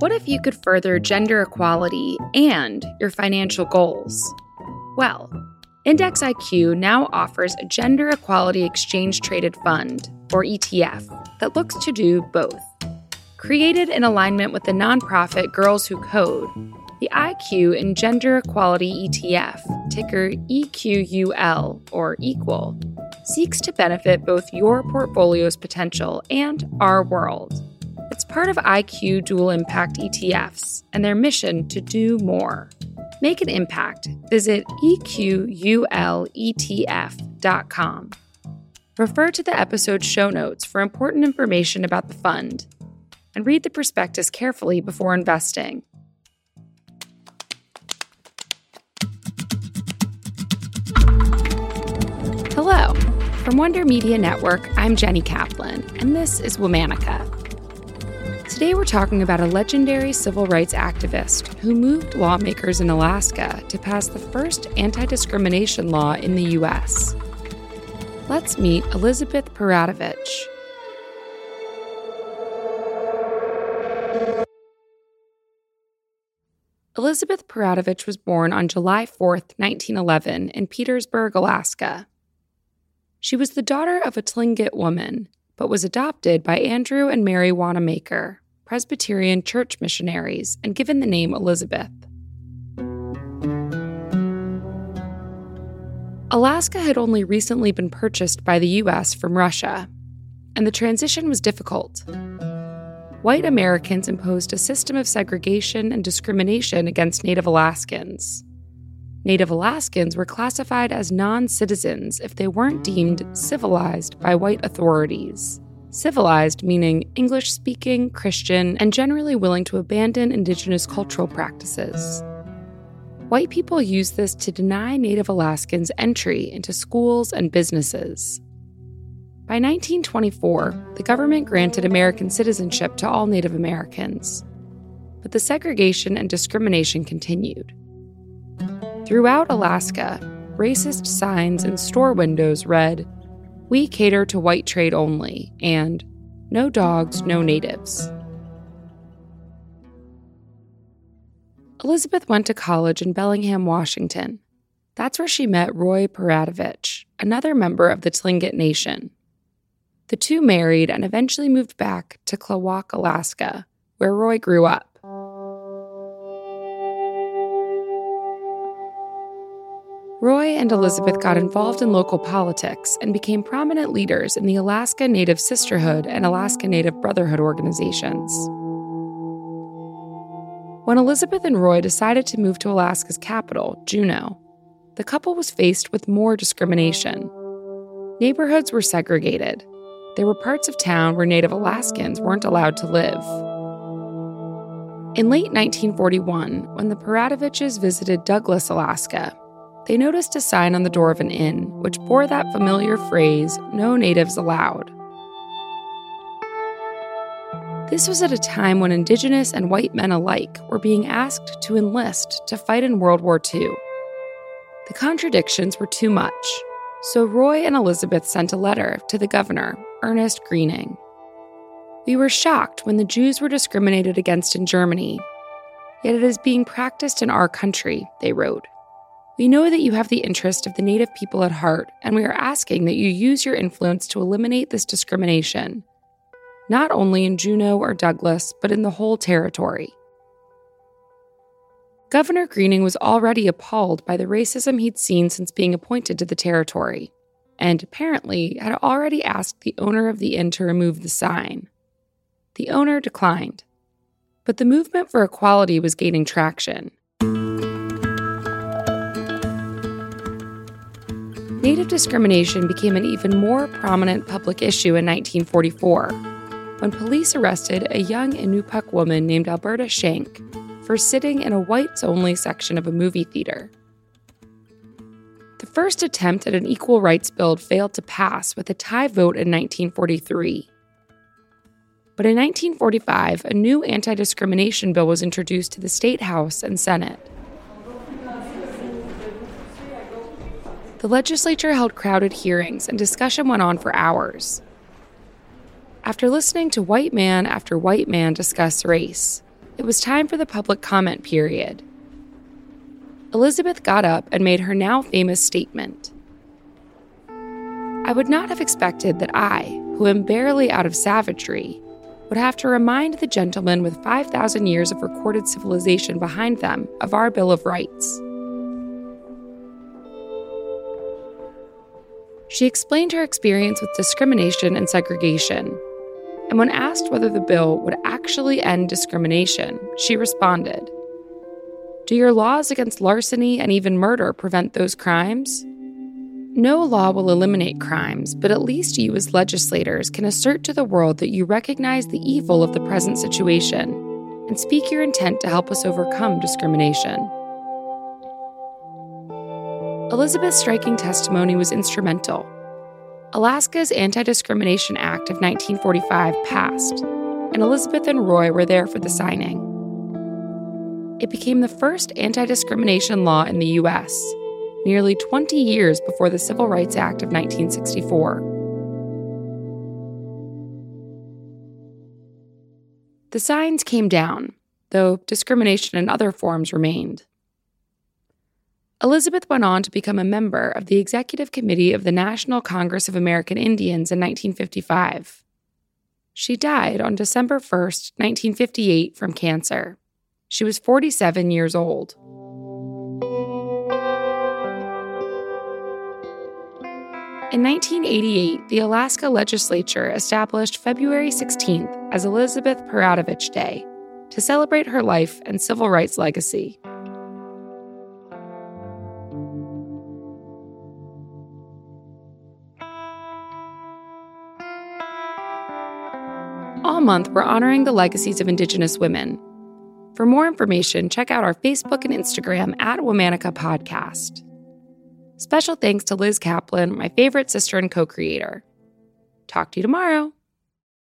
What if you could further gender equality and your financial goals? Well, Index IQ now offers a gender equality exchange traded fund, or ETF, that looks to do both. Created in alignment with the nonprofit Girls Who Code, the IQ Engender Equality ETF, ticker EQUL or Equal, seeks to benefit both your portfolio's potential and our world. It's part of IQ Dual Impact ETFs and their mission to do more. Make an impact. Visit EQULETF.com. Refer to the episode show notes for important information about the fund and read the prospectus carefully before investing. Hello. From Wonder Media Network, I'm Jenny Kaplan, and this is Womanica. Today we're talking about a legendary civil rights activist who moved lawmakers in Alaska to pass the first anti discrimination law in the U.S. Let's meet Elizabeth Peratrovich. Elizabeth Peratrovich was born on July 4, 1911, in Petersburg, Alaska. She was the daughter of a Tlingit woman, but was adopted by Andrew and Mary Wanamaker, Presbyterian church missionaries, and given the name Elizabeth. Alaska had only recently been purchased by the U.S. from Russia, and the transition was difficult white Americans imposed a system of segregation and discrimination against Native Alaskans. Native Alaskans were classified as non citizens if they weren't deemed civilized by white authorities. Civilized meaning English speaking, Christian, and generally willing to abandon indigenous cultural practices. White people used this to deny Native Alaskans entry into schools and businesses. By 1924, the government granted American citizenship to all Native Americans. But the segregation and discrimination continued. Throughout Alaska, racist signs in store windows read, We cater to white trade only, and No dogs, no natives. Elizabeth went to college in Bellingham, Washington. That's where she met Roy Peratrovich, another member of the Tlingit Nation. The two married and eventually moved back to Klawock, Alaska, where Roy grew up. Roy and Elizabeth got involved in local politics and became prominent leaders in the Alaska Native Sisterhood and Alaska Native Brotherhood organizations. When Elizabeth and Roy decided to move to Alaska's capital, Juneau, the couple was faced with more discrimination. Neighborhoods were segregated, there were parts of town where Native Alaskans weren't allowed to live. In late 1941, when the Peratroviches visited Douglas, Alaska, they noticed a sign on the door of an inn which bore that familiar phrase, No Natives Allowed. This was at a time when Indigenous and white men alike were being asked to enlist to fight in World War II. The contradictions were too much, so Roy and Elizabeth sent a letter to the governor, Ernest Gruening. We were shocked when the Jews were discriminated against in Germany, yet it is being practiced in our country, they wrote. We know that you have the interest of the Native people at heart, and we are asking that you use your influence to eliminate this discrimination, not only in Juneau or Douglas, but in the whole territory. Governor Gruening was already appalled by the racism he'd seen since being appointed to the territory, and apparently had already asked the owner of the inn to remove the sign. The owner declined. But the movement for equality was gaining traction. Native discrimination became an even more prominent public issue in 1944 when police arrested a young Inupiaq woman named Alberta Schenck for sitting in a whites only section of a movie theater. The first attempt at an equal rights bill failed to pass with a tie vote in 1943. But in 1945, a new anti discrimination bill was introduced to the State House and Senate. The legislature held crowded hearings and discussion went on for hours. After listening to white man after white man discuss race, it was time for the public comment period. Elizabeth got up and made her now famous statement. I would not have expected that I, who am barely out of savagery, would have to remind the gentlemen with 5,000 years of recorded civilization behind them of our Bill of Rights. She explained her experience with discrimination and segregation. And when asked whether the bill would actually end discrimination, she responded Do your laws against larceny and even murder prevent those crimes? No law will eliminate crimes, but at least you, as legislators, can assert to the world that you recognize the evil of the present situation and speak your intent to help us overcome discrimination. Elizabeth's striking testimony was instrumental. Alaska's Anti Discrimination Act of 1945 passed, and Elizabeth and Roy were there for the signing. It became the first anti discrimination law in the U.S nearly 20 years before the Civil Rights Act of 1964. The signs came down, though discrimination in other forms remained. Elizabeth went on to become a member of the Executive Committee of the National Congress of American Indians in 1955. She died on December 1, 1958, from cancer. She was 47 years old. In 1988, the Alaska legislature established February 16th as Elizabeth Peratrovich Day to celebrate her life and civil rights legacy. Month, we're honoring the legacies of Indigenous women. For more information, check out our Facebook and Instagram at Womanica Podcast. Special thanks to Liz Kaplan, my favorite sister and co creator. Talk to you tomorrow.